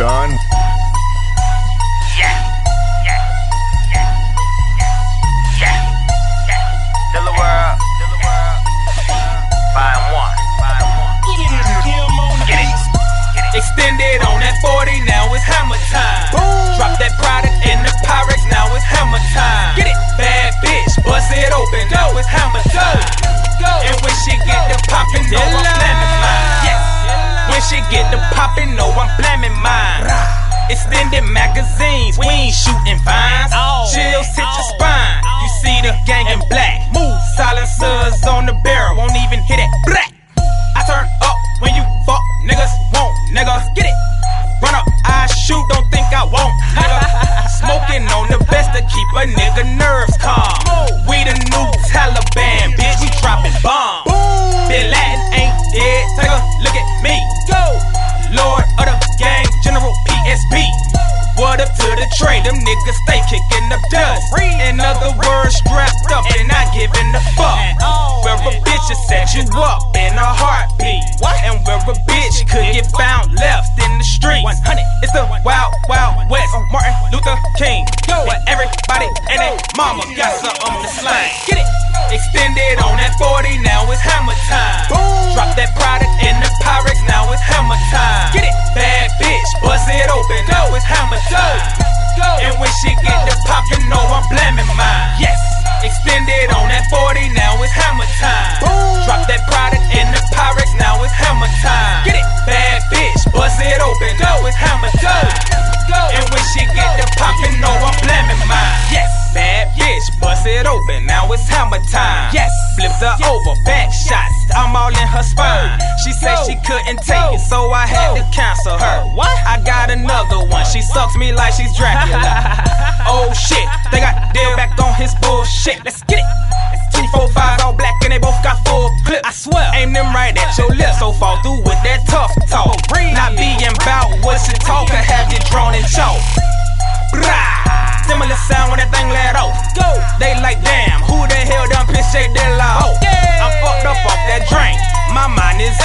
son. Yeah. Extended on that 40, now it's hammer time. Boom. Drop that product in the Pyrex, now it's hammer time. Get it, bad bitch, bust it open, now it's hammer time. Go. And when she get the poppin', know I'm slamming mine. Yes. When she get the poppin', know I'm blaming mine. Even hit it. Black. I turn up when you fuck niggas won't, nigga. Get it? Run up, I shoot, don't think I won't, nigga. Smoking on the best to keep a nigga nerves calm. We the new Taliban, bitch, we dropping bombs. Bin Laden ain't dead, take a look at me. Go! Lord of the gang, General PSP. What up to the trade? Them niggas stay kicking up dust. In other words, strapped up and could get found left in the streets. It's the wild, wild west. Oh. Martin Luther King. Where everybody and their mama got something to slang. Get it? Extended on that 40, now it's hammer time. Boom. Drop that product in the Pyrex, now it's hammer time. Get it? Bad bitch, bust it open, now it's hammer time. And when she get the pop, you know I'm blaming mine. Yes. Extended on that 40, now it's hammer time. Boom. Drop that product now it's hammer time. Yes. Flipped her over, back shots, I'm all in her spine. She said she couldn't take it, so I had to cancel her. What? I got another one, she sucks me like she's Dracula. oh shit, they got deal back on his bullshit. Let's get it. Two, four, five, all black, and they both got full clip. I swear, aim them right at your lips, so fall through with that tough talk. Oh, Not being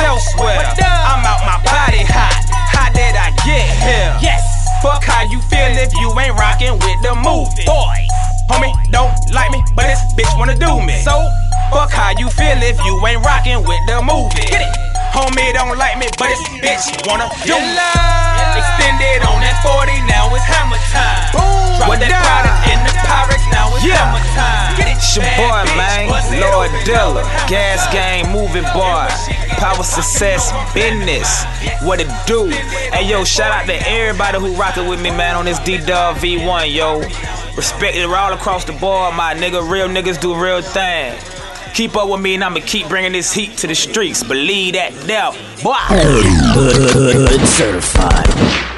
elsewhere. I'm out my body hot. How did I get here? Yes. Fuck how you feel if you ain't rocking with the movie. Boy, Homie, don't like me, but this bitch wanna do me. So, fuck how you feel if you ain't rocking with the movie. Get it. Homie don't like me, but this bitch wanna do me. Extended on that 40, now it's hammer time. Boom, Drop What that product in the Pyrex, now it's Yeah. hammer time. Get it? It's your boy, man. Lord Dilla. now it's hammer Gas game, moving boy. Power success, business. What it do? Hey, yo, shout out to everybody who rockin' with me, man, on this D Dub V1, yo. Respect it all across the board, my nigga. Real niggas do real things. Keep up with me, and I'ma keep bringing this heat to the streets. Believe that, now, boy. Hood certified.